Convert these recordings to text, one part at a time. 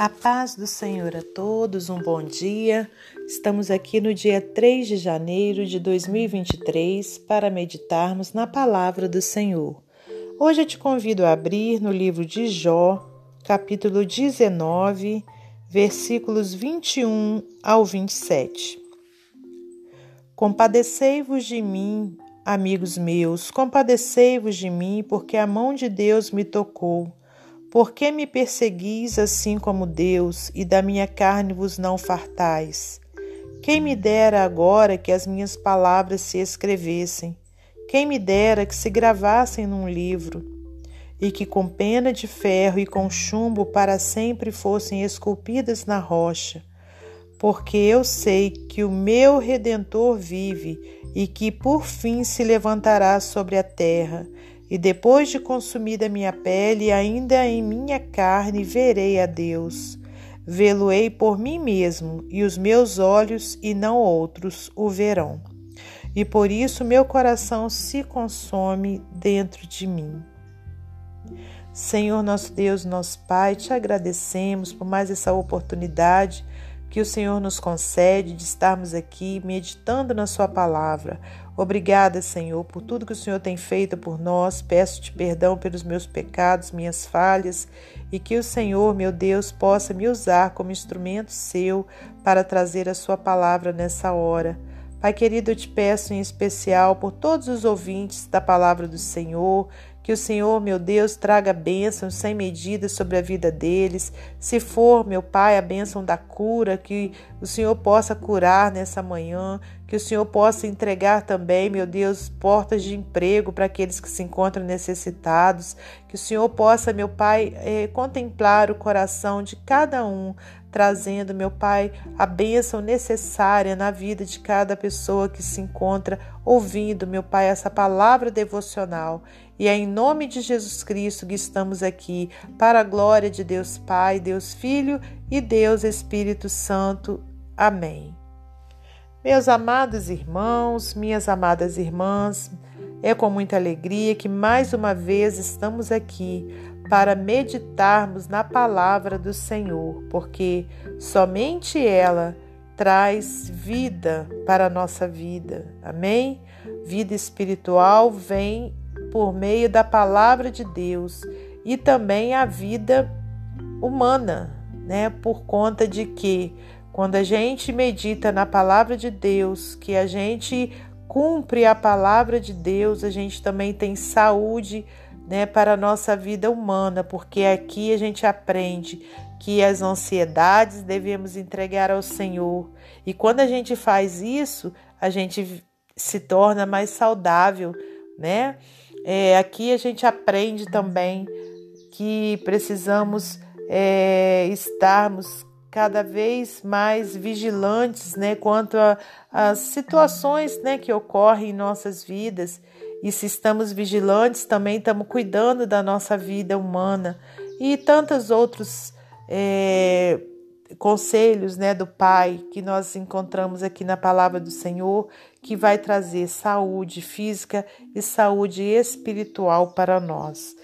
A paz do Senhor a todos, um bom dia. Estamos aqui no dia 3 de janeiro de 2023 para meditarmos na palavra do Senhor. Hoje eu te convido a abrir no livro de Jó, capítulo 19, versículos 21 ao 27. Compadecei-vos de mim, amigos meus, compadecei-vos de mim, porque a mão de Deus me tocou. Por que me perseguis assim como Deus, e da minha carne vos não fartais? Quem me dera agora que as minhas palavras se escrevessem? Quem me dera que se gravassem num livro? E que com pena de ferro e com chumbo para sempre fossem esculpidas na rocha? Porque eu sei que o meu redentor vive e que por fim se levantará sobre a terra e depois de consumida minha pele, ainda em minha carne verei a Deus. Vê-lo-ei por mim mesmo, e os meus olhos, e não outros, o verão. E por isso meu coração se consome dentro de mim. Senhor nosso Deus, nosso Pai, te agradecemos por mais essa oportunidade que o Senhor nos concede de estarmos aqui meditando na Sua palavra. Obrigada, Senhor, por tudo que o Senhor tem feito por nós. Peço-te perdão pelos meus pecados, minhas falhas, e que o Senhor, meu Deus, possa me usar como instrumento seu para trazer a Sua palavra nessa hora. Pai querido, eu te peço em especial por todos os ouvintes da palavra do Senhor, que o Senhor, meu Deus, traga bênçãos sem medida sobre a vida deles. Se for, meu Pai, a bênção da cura, que o Senhor possa curar nessa manhã, que o Senhor possa entregar também, meu Deus, portas de emprego para aqueles que se encontram necessitados, que o Senhor possa, meu Pai, eh, contemplar o coração de cada um, trazendo, meu Pai, a bênção necessária na vida de cada pessoa que se encontra ouvindo, meu Pai, essa palavra devocional. E é em nome de Jesus Cristo que estamos aqui, para a glória de Deus Pai, Deus Filho e Deus Espírito Santo. Amém. Meus amados irmãos, minhas amadas irmãs, é com muita alegria que mais uma vez estamos aqui para meditarmos na palavra do Senhor, porque somente ela traz vida para a nossa vida. Amém? Vida espiritual vem por meio da palavra de Deus e também a vida humana, né? Por conta de que quando a gente medita na palavra de Deus, que a gente cumpre a palavra de Deus, a gente também tem saúde, né, para a nossa vida humana, porque aqui a gente aprende que as ansiedades devemos entregar ao Senhor. E quando a gente faz isso, a gente se torna mais saudável, né? É, aqui a gente aprende também que precisamos é, estarmos cada vez mais vigilantes né, quanto às situações né, que ocorrem em nossas vidas. E se estamos vigilantes, também estamos cuidando da nossa vida humana e tantos outros é, conselhos né, do Pai que nós encontramos aqui na palavra do Senhor, que vai trazer saúde física e saúde espiritual para nós.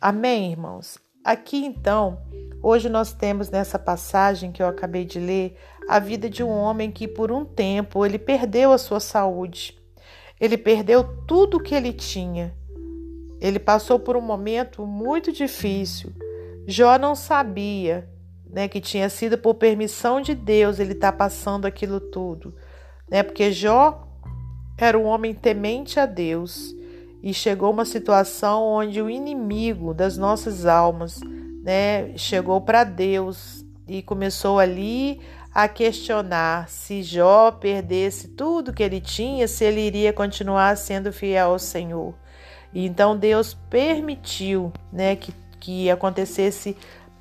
Amém, irmãos? Aqui então, hoje nós temos nessa passagem que eu acabei de ler a vida de um homem que por um tempo ele perdeu a sua saúde. Ele perdeu tudo o que ele tinha. Ele passou por um momento muito difícil. Jó não sabia né, que tinha sido por permissão de Deus ele estar tá passando aquilo tudo, né? Porque Jó era um homem temente a Deus e chegou uma situação onde o inimigo das nossas almas, né, chegou para Deus e começou ali a questionar se Jó perdesse tudo que ele tinha, se ele iria continuar sendo fiel ao Senhor. E então Deus permitiu, né, que, que acontecesse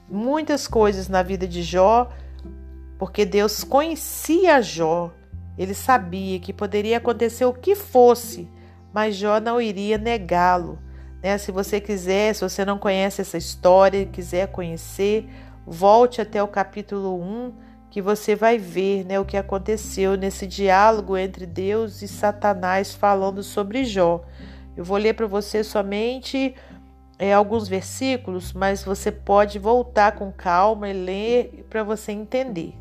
muitas coisas na vida de Jó, porque Deus conhecia Jó. Ele sabia que poderia acontecer o que fosse, mas Jó não iria negá-lo. Né? Se você quiser, se você não conhece essa história, quiser conhecer, volte até o capítulo 1, que você vai ver né, o que aconteceu nesse diálogo entre Deus e Satanás falando sobre Jó. Eu vou ler para você somente é, alguns versículos, mas você pode voltar com calma e ler para você entender.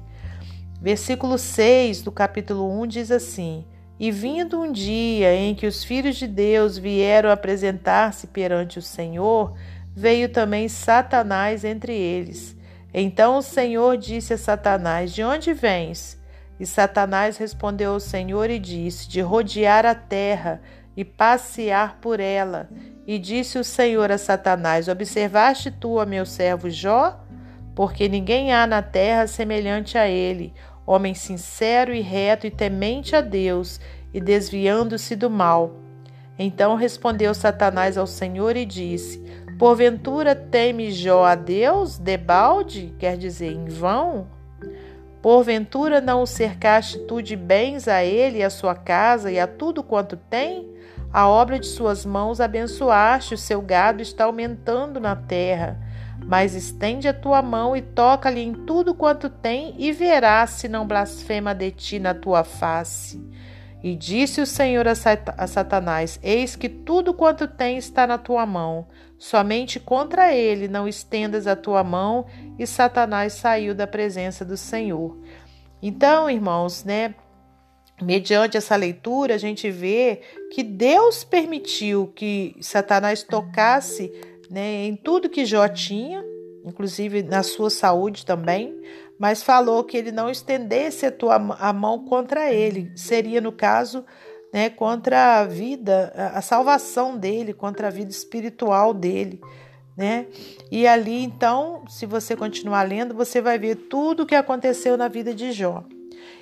Versículo 6 do capítulo 1 diz assim: E vindo um dia em que os filhos de Deus vieram apresentar-se perante o Senhor, veio também Satanás entre eles. Então o Senhor disse a Satanás: De onde vens? E Satanás respondeu ao Senhor e disse: De rodear a terra e passear por ela. E disse o Senhor a Satanás: Observaste tu a meu servo Jó? Porque ninguém há na terra semelhante a ele, homem sincero e reto e temente a Deus, e desviando-se do mal. Então respondeu Satanás ao Senhor e disse: Porventura teme Jó a Deus, debalde, quer dizer, em vão? Porventura não o cercaste tu de bens a ele a sua casa e a tudo quanto tem? A obra de suas mãos abençoaste, o seu gado está aumentando na terra. Mas estende a tua mão e toca-lhe em tudo quanto tem, e verás se não blasfema de ti na tua face. E disse o Senhor a Satanás: Eis que tudo quanto tem está na tua mão, somente contra ele não estendas a tua mão. E Satanás saiu da presença do Senhor. Então, irmãos, né? Mediante essa leitura, a gente vê que Deus permitiu que Satanás tocasse né, em tudo que Jó tinha, inclusive na sua saúde também, mas falou que ele não estendesse a, tua, a mão contra ele. Seria, no caso, né, contra a vida, a salvação dele, contra a vida espiritual dele. Né? E ali, então, se você continuar lendo, você vai ver tudo o que aconteceu na vida de Jó.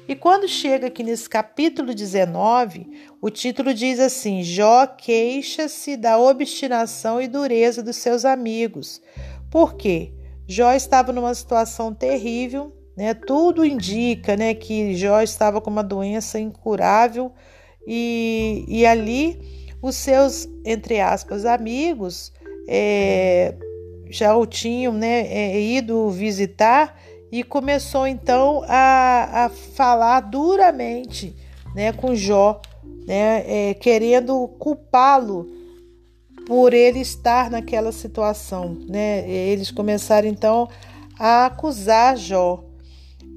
E quando chega aqui nesse capítulo 19, o título diz assim: Jó queixa-se da obstinação e dureza dos seus amigos. Por quê? Jó estava numa situação terrível, né? Tudo indica, né, que Jó estava com uma doença incurável e, e ali os seus, entre aspas, amigos é, já o tinham, né, é, ido visitar e começou então a, a falar duramente, né, com Jó, né, é, querendo culpá-lo por ele estar naquela situação, né? Eles começaram então a acusar Jó.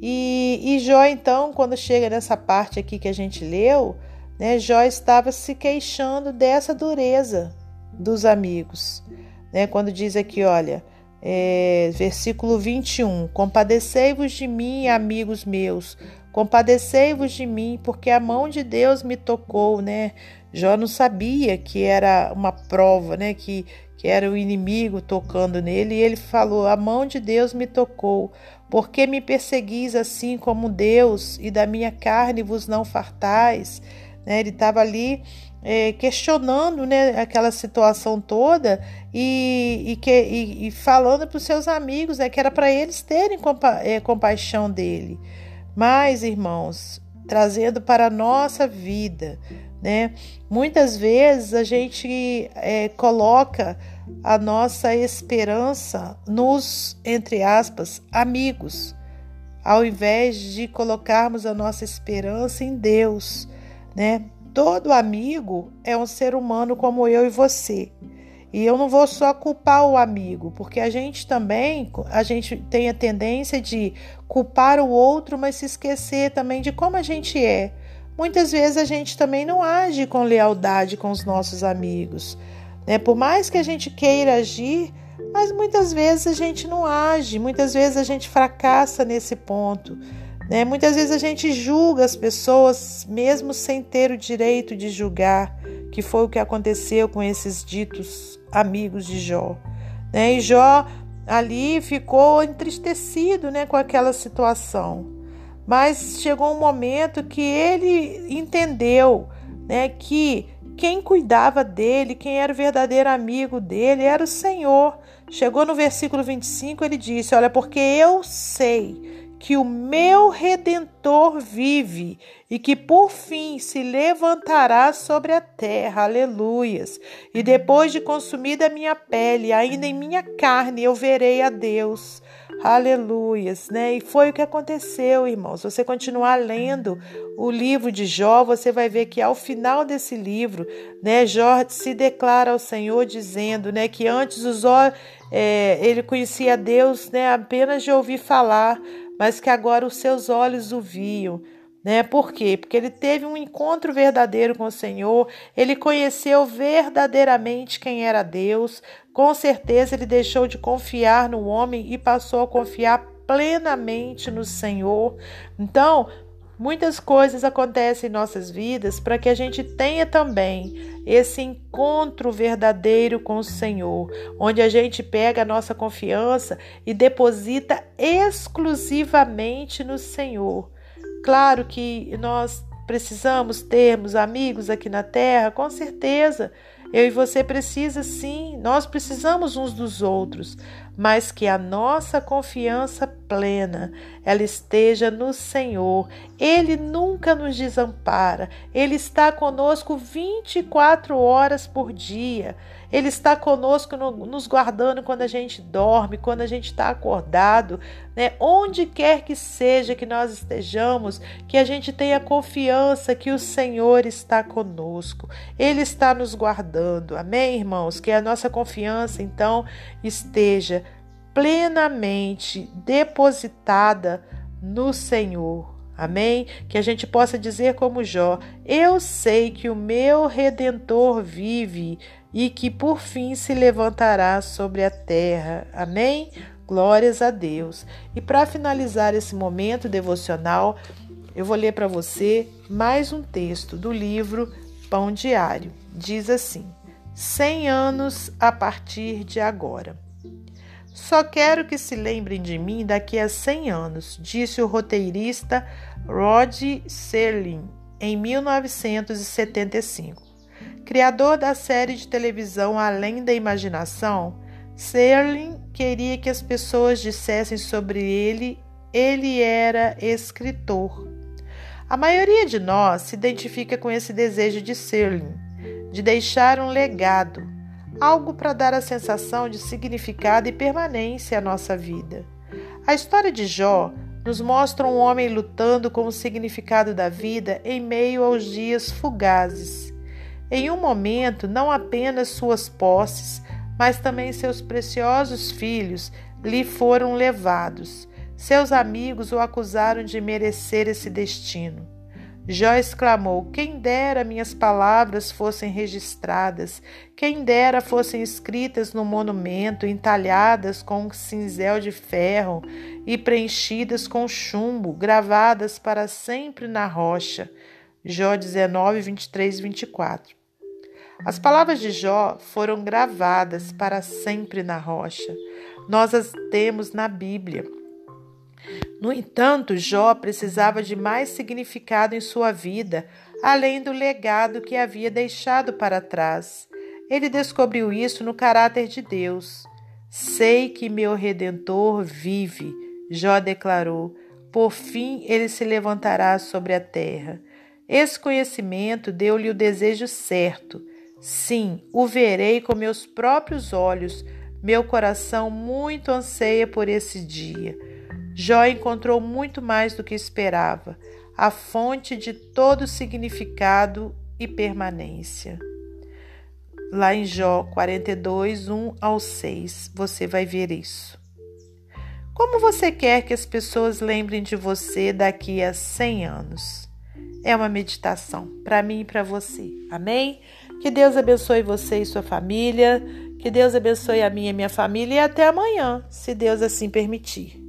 E, e Jó então, quando chega nessa parte aqui que a gente leu, né, Jó estava se queixando dessa dureza dos amigos, né? Quando diz aqui, olha, é, versículo 21: Compadecei-vos de mim, amigos meus, compadecei-vos de mim, porque a mão de Deus me tocou, né? Jó não sabia que era uma prova, né? Que, que era o inimigo tocando nele, e ele falou: A mão de Deus me tocou. Por que me perseguis assim como Deus, e da minha carne vos não fartais? Né? Ele estava ali é, questionando né, aquela situação toda e, e, que, e, e falando para os seus amigos né, que era para eles terem compa é, compaixão dele. Mas, irmãos, trazendo para a nossa vida, né? Muitas vezes a gente é, coloca a nossa esperança nos, entre aspas, amigos, ao invés de colocarmos a nossa esperança em Deus, né? Todo amigo é um ser humano como eu e você. E eu não vou só culpar o amigo, porque a gente também, a gente tem a tendência de culpar o outro, mas se esquecer também de como a gente é. Muitas vezes a gente também não age com lealdade com os nossos amigos. Né? Por mais que a gente queira agir, mas muitas vezes a gente não age, muitas vezes a gente fracassa nesse ponto. Né? Muitas vezes a gente julga as pessoas mesmo sem ter o direito de julgar, que foi o que aconteceu com esses ditos amigos de Jó. Né? E Jó ali ficou entristecido né, com aquela situação. Mas chegou um momento que ele entendeu né, que quem cuidava dele, quem era o verdadeiro amigo dele, era o Senhor. Chegou no versículo 25, ele disse: Olha, porque eu sei que o meu redentor vive e que por fim se levantará sobre a terra. Aleluias. E depois de consumida a minha pele, ainda em minha carne eu verei a Deus. Aleluias, né? E foi o que aconteceu, irmãos. Se você continuar lendo o livro de Jó, você vai ver que ao final desse livro, né, Jó se declara ao Senhor dizendo, né, que antes os é, ele conhecia Deus, né, apenas de ouvir falar, mas que agora os seus olhos o viam. Né? Por quê? Porque ele teve um encontro verdadeiro com o Senhor, ele conheceu verdadeiramente quem era Deus. Com certeza ele deixou de confiar no homem e passou a confiar plenamente no Senhor. Então, muitas coisas acontecem em nossas vidas para que a gente tenha também esse encontro verdadeiro com o Senhor, onde a gente pega a nossa confiança e deposita exclusivamente no Senhor. Claro que nós precisamos termos amigos aqui na terra, com certeza. Eu e você precisa sim, nós precisamos uns dos outros, mas que a nossa confiança plena ela esteja no Senhor. Ele nunca nos desampara. Ele está conosco 24 horas por dia. Ele está conosco, nos guardando quando a gente dorme, quando a gente está acordado, né? Onde quer que seja que nós estejamos, que a gente tenha confiança que o Senhor está conosco. Ele está nos guardando. Amém, irmãos? Que a nossa confiança então esteja plenamente depositada no Senhor. Amém? Que a gente possa dizer como Jó: Eu sei que o meu redentor vive e que por fim se levantará sobre a terra. Amém? Glórias a Deus. E para finalizar esse momento devocional, eu vou ler para você mais um texto do livro Pão Diário. Diz assim: 100 anos a partir de agora. Só quero que se lembrem de mim daqui a 100 anos, disse o roteirista Rod Serling em 1975. Criador da série de televisão Além da Imaginação, Serling queria que as pessoas dissessem sobre ele ele era escritor. A maioria de nós se identifica com esse desejo de Serling, de deixar um legado, algo para dar a sensação de significado e permanência à nossa vida. A história de Jó nos mostra um homem lutando com o significado da vida em meio aos dias fugazes. Em um momento, não apenas suas posses, mas também seus preciosos filhos lhe foram levados. Seus amigos o acusaram de merecer esse destino. Jó exclamou: Quem dera minhas palavras fossem registradas, quem dera fossem escritas no monumento, entalhadas com cinzel de ferro e preenchidas com chumbo, gravadas para sempre na rocha. Jó 19, 23 24. As palavras de Jó foram gravadas para sempre na rocha. Nós as temos na Bíblia. No entanto, Jó precisava de mais significado em sua vida, além do legado que havia deixado para trás. Ele descobriu isso no caráter de Deus. Sei que meu redentor vive, Jó declarou. Por fim, ele se levantará sobre a terra. Esse conhecimento deu-lhe o desejo certo Sim, o verei com meus próprios olhos. Meu coração muito anseia por esse dia. Jó encontrou muito mais do que esperava, a fonte de todo significado e permanência. Lá em Jó 42, 1 ao 6, você vai ver isso. Como você quer que as pessoas lembrem de você daqui a 100 anos? É uma meditação para mim e para você. Amém? Que Deus abençoe você e sua família. Que Deus abençoe a minha e minha família. E até amanhã, se Deus assim permitir.